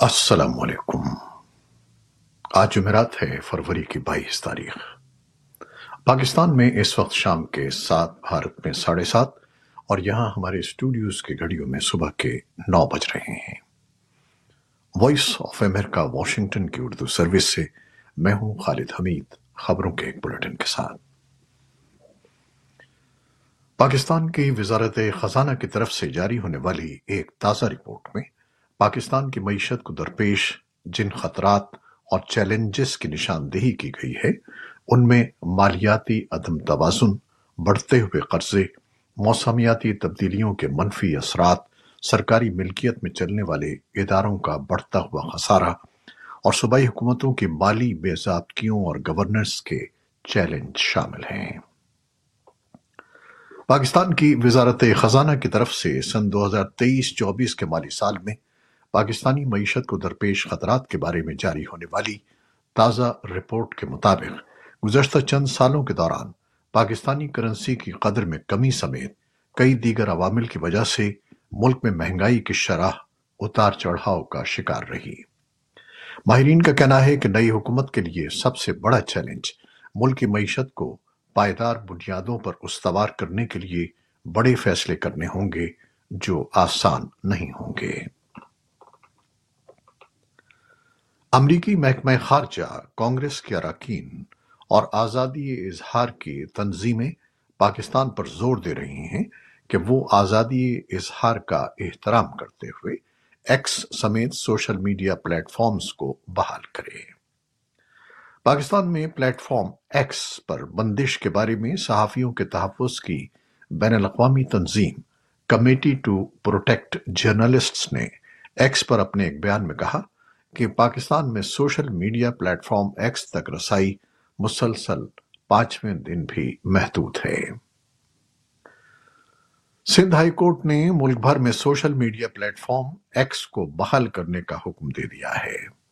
السلام علیکم۔ آج جمعرات ہے فروری کی بائیس تاریخ۔ پاکستان میں اس وقت شام کے سات، بھارت میں ساڑھے سات اور یہاں ہمارے اسٹوڈیوز کی گھڑیوں میں صبح کے نو بج رہے ہیں۔ وائس آف امریکہ، واشنگٹن کی اردو سروس سے میں ہوں خالد حمید، خبروں کے ایک بلٹن کے ساتھ۔ پاکستان کی وزارت خزانہ کی طرف سے جاری ہونے والی ایک تازہ رپورٹ میں پاکستان کی معیشت کو درپیش جن خطرات اور چیلنجز کی نشاندہی کی گئی ہے، ان میں مالیاتی عدم توازن، بڑھتے ہوئے قرضے، موسمیاتی تبدیلیوں کے منفی اثرات، سرکاری ملکیت میں چلنے والے اداروں کا بڑھتا ہوا خسارہ اور صوبائی حکومتوں کی مالی بے ضابطگیوں اور گورننس کے چیلنج شامل ہیں۔ پاکستان کی وزارت خزانہ کی طرف سے سن دو ہزار تیئیس چوبیس کے مالی سال میں پاکستانی معیشت کو درپیش خطرات کے بارے میں جاری ہونے والی تازہ رپورٹ کے مطابق، گزشتہ چند سالوں کے دوران پاکستانی کرنسی کی قدر میں کمی سمیت کئی دیگر عوامل کی وجہ سے ملک میں مہنگائی کی شرح اتار چڑھاؤ کا شکار رہی۔ ماہرین کا کہنا ہے کہ نئی حکومت کے لیے سب سے بڑا چیلنج ملک کی معیشت کو پائیدار بنیادوں پر استوار کرنے کے لیے بڑے فیصلے کرنے ہوں گے جو آسان نہیں ہوں گے۔ امریکی محکمہ خارجہ کانگریس کے اراکین اور آزادی اظہار کی تنظیمیں پاکستان پر زور دے رہی ہیں کہ وہ آزادی اظہار کا احترام کرتے ہوئے ایکس سمیت سوشل میڈیا پلیٹ فارمز کو بحال کرے۔ پاکستان میں پلیٹ فارم ایکس پر بندش کے بارے میں صحافیوں کے تحفظ کی بین الاقوامی تنظیم کمیٹی ٹو پروٹیکٹ جرنلسٹس نے ایکس پر اپنے ایک بیان میں کہا کہ پاکستان میں social media platform X تک رسائی مسلسل پانچویں دن بھی محدود ہے۔ سندھ ہائی کورٹ نے ملک بھر میں social media platform X کو بحال کرنے کا حکم دے دیا ہے۔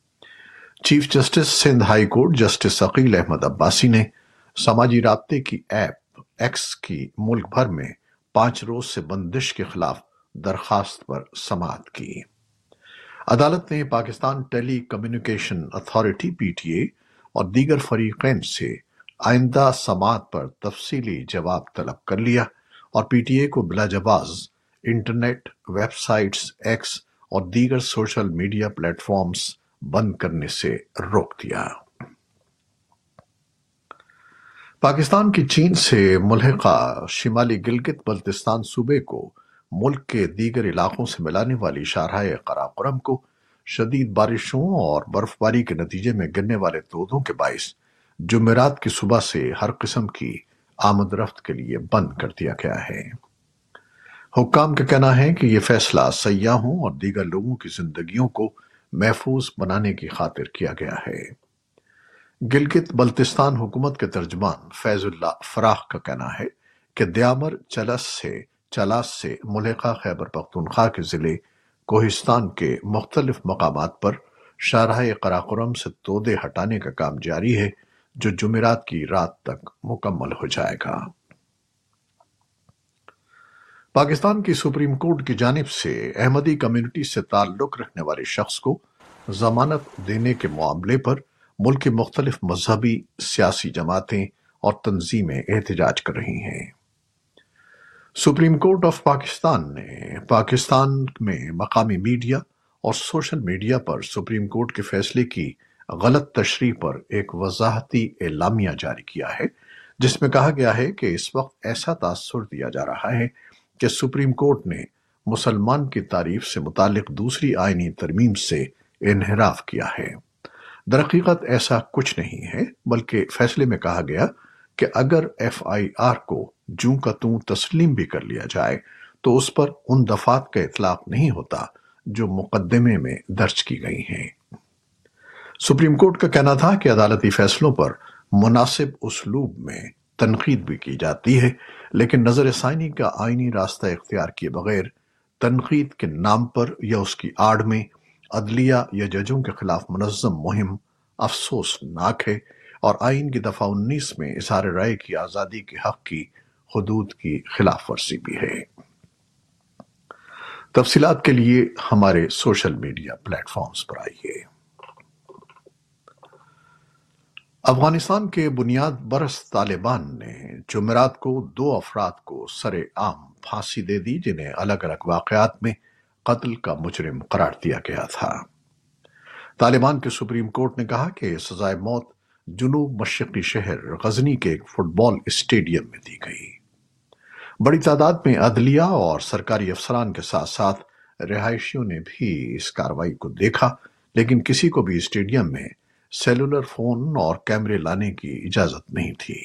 Chief justice Sindh high court justice Aqeel Ahmed Abbasi نے سماجی رابطے کی ایپ ایکس کی ملک بھر میں پانچ روز سے بندش کے خلاف درخواست پر سماعت کی۔ عدالت نے Pakistan telecommunication authority P T A اور دیگر فریقین سے آئندہ سماعت پر تفصیلی جواب طلب کر لیا اور پی ٹی اے کو بلا جواز انٹرنیٹ، ویب سائٹس، ایکس اور دیگر سوشل میڈیا پلیٹ فارمز بند کرنے سے روک دیا۔ پاکستان کی چین سے ملحقہ شمالی گلگت بلتستان صوبے کو ملک کے دیگر علاقوں سے ملانے والی شاہراہ قراقرم کو شدید بارشوں اور برف باری کے نتیجے میں گرنے والے دودوں کے باعث جمعرات کی صبح سے ہر قسم کی آمد رفت کے لیے بند کر دیا گیا ہے۔ حکام کا کہنا ہے کہ یہ فیصلہ سیاحوں اور دیگر لوگوں کی زندگیوں کو محفوظ بنانے کی خاطر کیا گیا ہے۔ گلگت بلتستان حکومت کے ترجمان فیض اللہ فراخ کا کہنا ہے کہ دیامر چلس سے چلاس سے ملحقہ خیبر پختونخوا کے ضلع کوہستان کے مختلف مقامات پر شاہراہ قراقرم سے تودے ہٹانے کا کام جاری ہے، جو جمعرات کی رات تک مکمل ہو جائے گا۔ پاکستان کی سپریم کورٹ کی جانب سے احمدی کمیونٹی سے تعلق رکھنے والے شخص کو ضمانت دینے کے معاملے پر ملک کے مختلف مذہبی، سیاسی جماعتیں اور تنظیمیں احتجاج کر رہی ہیں۔ سپریم کورٹ آف پاکستان نے پاکستان میں مقامی میڈیا اور سوشل میڈیا پر سپریم کورٹ کے فیصلے کی غلط تشریح پر ایک وضاحتی اعلامیہ جاری کیا ہے، جس میں کہا گیا ہے کہ اس وقت ایسا تاثر دیا جا رہا ہے کہ سپریم کورٹ نے مسلمان کی تعریف سے متعلق دوسری آئینی ترمیم سے انحراف کیا ہے۔ درقیقت ایسا کچھ نہیں ہے، بلکہ فیصلے میں کہا گیا کہ اگر ایف آئی آر کو جوں کا توں تسلیم بھی کر لیا جائے، تو اس پر ان دفات کا اطلاق نہیں ہوتا جو مقدمے میں درج کی گئی ہیں۔ سپریم کورٹ کا کہنا تھا کہ عدالتی فیصلوں پر مناسب اسلوب میں تنقید بھی کی جاتی ہے، لیکن نظر ثانی کا آئینی راستہ اختیار کیے بغیر تنقید کے نام پر یا اس کی آڑ میں عدلیہ یا ججوں کے خلاف منظم مہم افسوسناک ہے۔ اور آئین کی دفعہ انیس میں اظہار رائے کی آزادی کے حق کی حدود کی خلاف ورزی بھی ہے۔ تفصیلات کے لیے ہمارے سوشل میڈیا پلیٹ فارمز پر آئیے۔ افغانستان کے بنیاد برس طالبان نے جمعرات کو دو افراد کو سر عام پھانسی دے دی، جنہیں الگ الگ واقعات میں قتل کا مجرم قرار دیا گیا تھا۔ طالبان کے سپریم کورٹ نے کہا کہ سزائے موت جنوب مشرقی شہر غزنی کے ایک فٹ بال اسٹیڈیم میں دی گئی۔ بڑی تعداد میں عدلیہ اور سرکاری افسران کے ساتھ ساتھ رہائشیوں نے بھی اس کاروائی کو دیکھا، لیکن کسی کو بھی اسٹیڈیم میں سیلولر فون اور کیمرے لانے کی اجازت نہیں تھی۔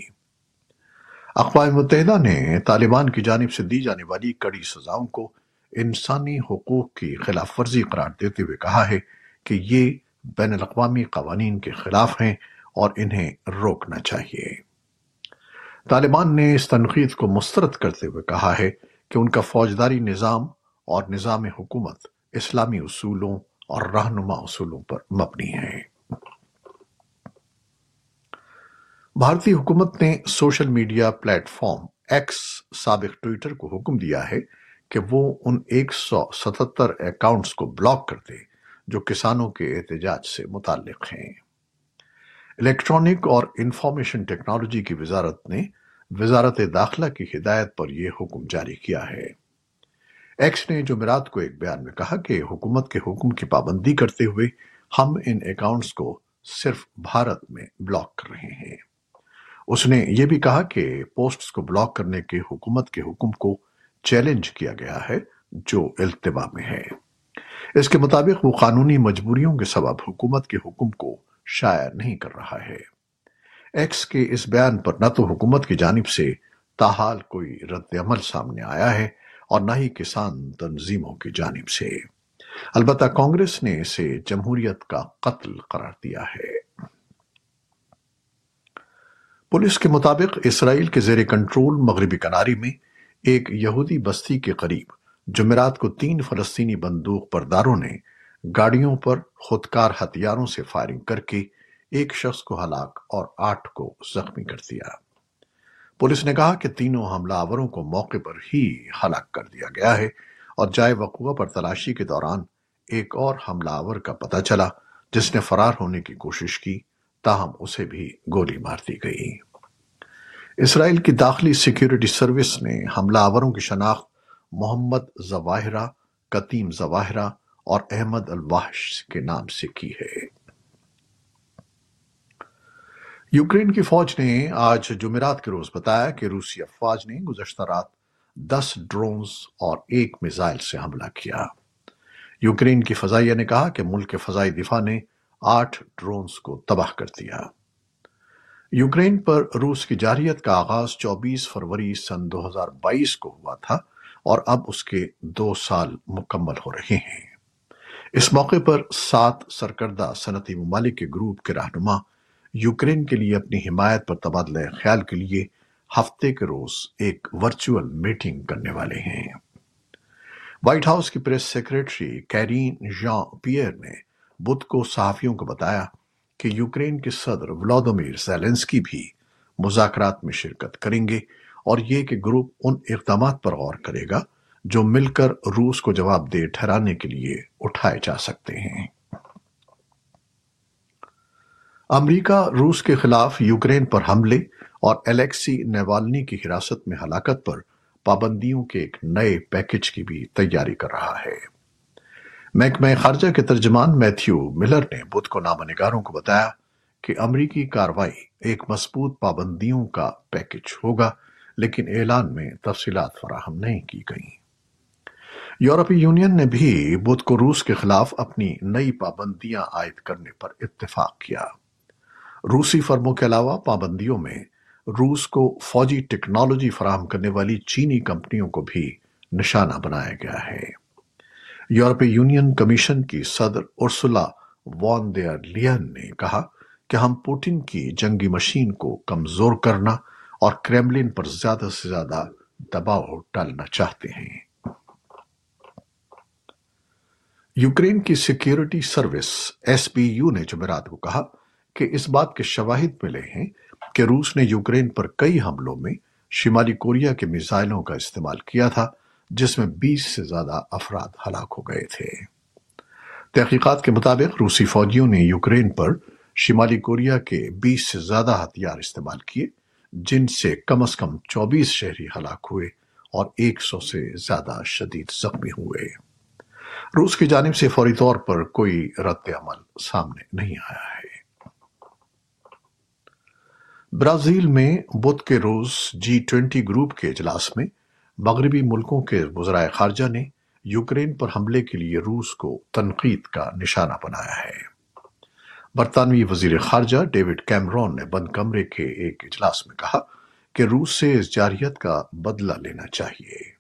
اقوام متحدہ نے طالبان کی جانب سے دی جانے والی کڑی سزاؤں کو انسانی حقوق کی خلاف ورزی قرار دیتے ہوئے کہا ہے کہ یہ بین الاقوامی قوانین کے خلاف ہیں اور انہیں روکنا چاہیے۔ طالبان نے اس تنقید کو مسترد کرتے ہوئے کہا ہے کہ ان کا فوجداری نظام اور نظام حکومت اسلامی اصولوں اور رہنما اصولوں پر مبنی ہے۔ بھارتی حکومت نے social media platform X سابق ٹویٹر کو حکم دیا ہے کہ وہ ان ایک سو ستتر اکاؤنٹس کو بلاک کر دے جو کسانوں کے احتجاج سے متعلق ہیں۔ الیکٹرانک اور انفارمیشن ٹیکنالوجی کی وزارت نے وزارت داخلہ کی ہدایت پر یہ حکم جاری کیا ہے۔ ایکس نے جمعرات کو ایک بیان میں کہا کہ حکومت کے حکم کی پابندی کرتے ہوئے ہم ان اکاؤنٹس کو صرف بھارت میں بلاک کر رہے ہیں۔ اس نے یہ بھی کہا کہ پوسٹس کو بلاک کرنے کے حکومت کے حکم کو چیلنج کیا گیا ہے جو التبا میں ہے۔ اس کے مطابق وہ قانونی مجبوریوں کے سبب حکومت کے حکم کو شائع نہیں کر رہا ہے۔ ایکس کے اس بیان پر نہ تو حکومت کی جانب سے تاحال کوئی رد عمل سامنے آیا ہے اور نہ ہی کسان تنظیموں کی جانب سے۔ البتہ کانگریس نے اسے جمہوریت کا قتل قرار دیا ہے۔ پولیس کے مطابق اسرائیل کے زیر کنٹرول مغربی کناری میں ایک یہودی بستی کے قریب جمعرات کو تین فلسطینی بندوق پرداروں نے گاڑیوں پر خودکار ہتھیاروں سے فائرنگ کر کے ایک شخص کو ہلاک اور آٹھ کو زخمی کر دیا۔ پولیس نے کہا کہ تینوں حملہ آوروں کو موقع پر ہی ہلاک کر دیا گیا ہے اور جائے وقوع پر تلاشی کے دوران ایک اور حملہ آور کا پتہ چلا، جس نے فرار ہونے کی کوشش کی، تاہم اسے بھی گولی مار دی گئی۔ اسرائیل کی داخلی سیکیورٹی سروس نے حملہ آوروں کی شناخت محمد زواہرہ قتیم زواہرہ اور احمد الواحش کے نام سے کی ہے۔ یوکرین کی فوج نے آج جمعرات کے روز بتایا کہ روسی افواج نے گزشتہ رات دس ڈرونز اور ایک میزائل سے حملہ کیا۔ یوکرین کی فضائیہ نے کہا کہ ملک کے فضائی دفاع نے آٹھ ڈرونز کو تباہ کر دیا۔ یوکرین پر روس کی جارحیت کا آغاز چوبیس فروری سن دو ہزار بائیس کو ہوا تھا اور اب اس کے دو سال مکمل ہو رہے ہیں۔ اس موقع پر سات سرکردہ صنعتی ممالک کے گروپ کے رہنما یوکرین کے لیے اپنی حمایت پر تبادلہ خیال کے لیے ہفتے کے روز ایک ورچوئل میٹنگ کرنے والے ہیں۔ وائٹ ہاؤس کی press secretary Karine Jean Pierre نے بدھ کو صحافیوں کو بتایا کہ یوکرین کے صدر ولادومیر زیلنسکی بھی مذاکرات میں شرکت کریں گے اور یہ کہ گروپ ان اقدامات پر غور کرے گا جو مل کر روس کو جواب دے ٹھہرانے کے لیے اٹھائے جا سکتے ہیں۔ امریکہ روس کے خلاف یوکرین پر حملے اور الیکسی نیوالنی کی حراست میں ہلاکت پر پابندیوں کے ایک نئے پیکج کی بھی تیاری کر رہا ہے۔ محکمہ خارجہ کے ترجمان میتھیو ملر نے بدھ کو نامہ نگاروں کو بتایا کہ امریکی کاروائی ایک مضبوط پابندیوں کا پیکج ہوگا، لیکن اعلان میں تفصیلات فراہم نہیں کی گئیں۔ یورپی یونین نے بھی بدھ کو روس کے خلاف اپنی نئی پابندیاں عائد کرنے پر اتفاق کیا۔ روسی فرموں کے علاوہ پابندیوں میں روس کو فوجی ٹیکنالوجی فراہم کرنے والی چینی کمپنیوں کو بھی نشانہ بنایا گیا ہے۔ یورپی یونین کمیشن کی صدر ارسلا وان دیئر لین نے کہا کہ ہم پوٹن کی جنگی مشین کو کمزور کرنا اور کریملن پر زیادہ سے زیادہ دباؤ ڈالنا چاہتے ہیں۔ یوکرین کی security service S P U نے جمعرات کو کہا کہ اس بات کے شواہد ملے ہیں کہ روس نے یوکرین پر کئی حملوں میں شمالی کوریا کے میزائلوں کا استعمال کیا تھا، جس میں بیس سے زیادہ افراد ہلاک ہو گئے تھے۔ تحقیقات کے مطابق روسی فوجیوں نے یوکرین پر شمالی کوریا کے بیس سے زیادہ ہتھیار استعمال کیے، جن سے کم از کم چوبیس شہری ہلاک ہوئے اور ایک سو سے زیادہ شدید زخمی ہوئے۔ روس کی جانب سے فوری طور پر کوئی رد عمل سامنے نہیں آیا ہے۔ برازیل میں بدھ کے روز جی ٹوینٹی گروپ کے اجلاس میں مغربی ملکوں کے وزرائے خارجہ نے یوکرین پر حملے کے لیے روس کو تنقید کا نشانہ بنایا ہے۔ برطانوی وزیر خارجہ ڈیوڈ کیمرون نے بند کمرے کے ایک اجلاس میں کہا کہ روس سے اس جارحیت کا بدلہ لینا چاہیے۔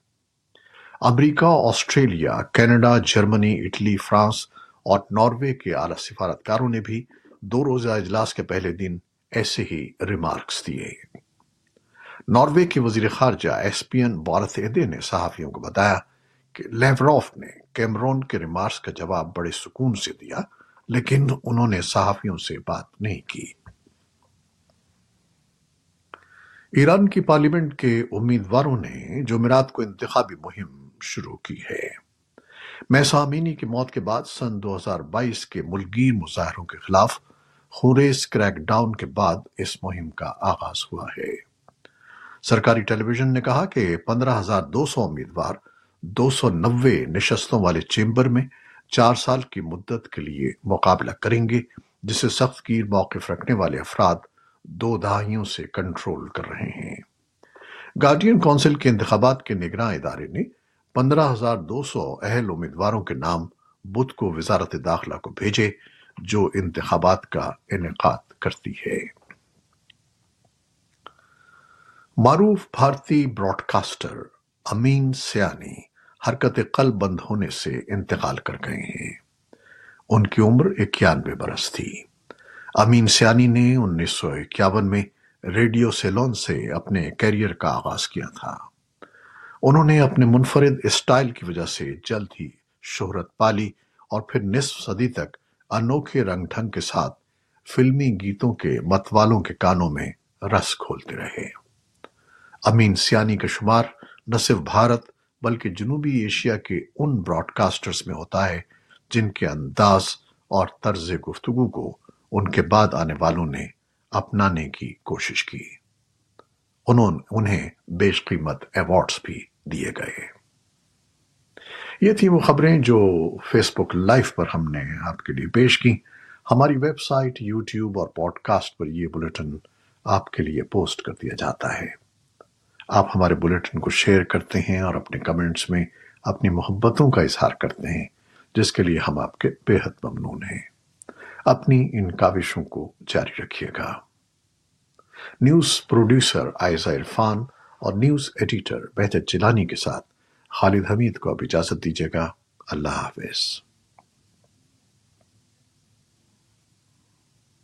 America, Australia, Canada, Germany, Italy, France اور ناروے کے اعلی سفارتکاروں نے بھی دو روزہ اجلاس کے پہلے دن ایسے ہی ریمارکس دیے۔ ناروے کے وزیر خارجہ ایس پی این بارت ایدے نے صحافیوں کو بتایا کہ لیوروف نے کیمرون کے ریمارکس کا جواب بڑے سکون سے دیا، لیکن انہوں نے صحافیوں سے بات نہیں کی۔ ایران کی پارلیمنٹ کے امیدواروں نے جمعرات کو انتخابی مہم شروع کی ہے۔ میسا کی موت کے بعد سن دو ہزار بائیس کے ملگیر مظاہروں کے خلاف خوریز کریک ڈاؤن کے بعد اس مہم کا آغاز ہوا ہے۔ سرکاری ٹیلی ویژن نے کہا کہ پندرہ ہزار دو سو امیدوار، دو سو نوے نشستوں والے چیمبر میں چار سال کی مدت کے لیے مقابلہ کریں گے، جسے سخت گیر موقف رکھنے والے افراد دو دہائیوں سے کنٹرول کر رہے ہیں۔ گارڈین کونسل کے انتخابات کے نگراں ادارے نے پندرہ ہزار دو سو اہل امیدواروں کے نام بدھ کو وزارت داخلہ کو بھیجے، جو انتخابات کا انعقاد کرتی ہے۔ معروف بھارتی براڈ کاسٹر امین سیانی حرکت قلب بند ہونے سے انتقال کر گئے ہیں۔ ان کی عمر اکیانوے برس تھی۔ امین سیانی نے انیس سو اکیاون میں ریڈیو سیلون سے اپنے کیریئر کا آغاز کیا تھا۔ انہوں نے اپنے منفرد اسٹائل کی وجہ سے جلد ہی شہرت پالی اور پھر نصف صدی تک انوکھے رنگ ڈھنگ کے ساتھ فلمی گیتوں کے متوالوں کے کانوں میں رس کھولتے رہے۔ امین سیانی کا شمار نہ صرف بھارت بلکہ جنوبی ایشیا کے ان براڈ کاسٹرز میں ہوتا ہے جن کے انداز اور طرز گفتگو کو ان کے بعد آنے والوں نے اپنانے کی کوشش کی۔ انہیں بیش قیمت ایوارڈز بھی دیے گئے یہ تھی وہ خبریں جو فیس بک لائف پر ہم نے آپ کے لیے پیش کی ہماری ویب سائٹ، یوٹیوب اور پوڈ کاسٹ پر یہ بلٹن آپ کے لیے پوسٹ کر دیا جاتا ہے۔ آپ ہمارے بلیٹن کو شیئر کرتے ہیں اور اپنے کمنٹس میں اپنی محبتوں کا اظہار کرتے ہیں، جس کے لیے ہم آپ کے بے حد ممنون ہیں۔ اپنی ان کاوشوں کو جاری رکھیے گا۔ نیوز پروڈیوسر آئزہ عرفان اور نیوز ایڈیٹر بہتر چلانی کے ساتھ خالد حمید کو اب اجازت دیجیے گا۔ اللہ حافظ۔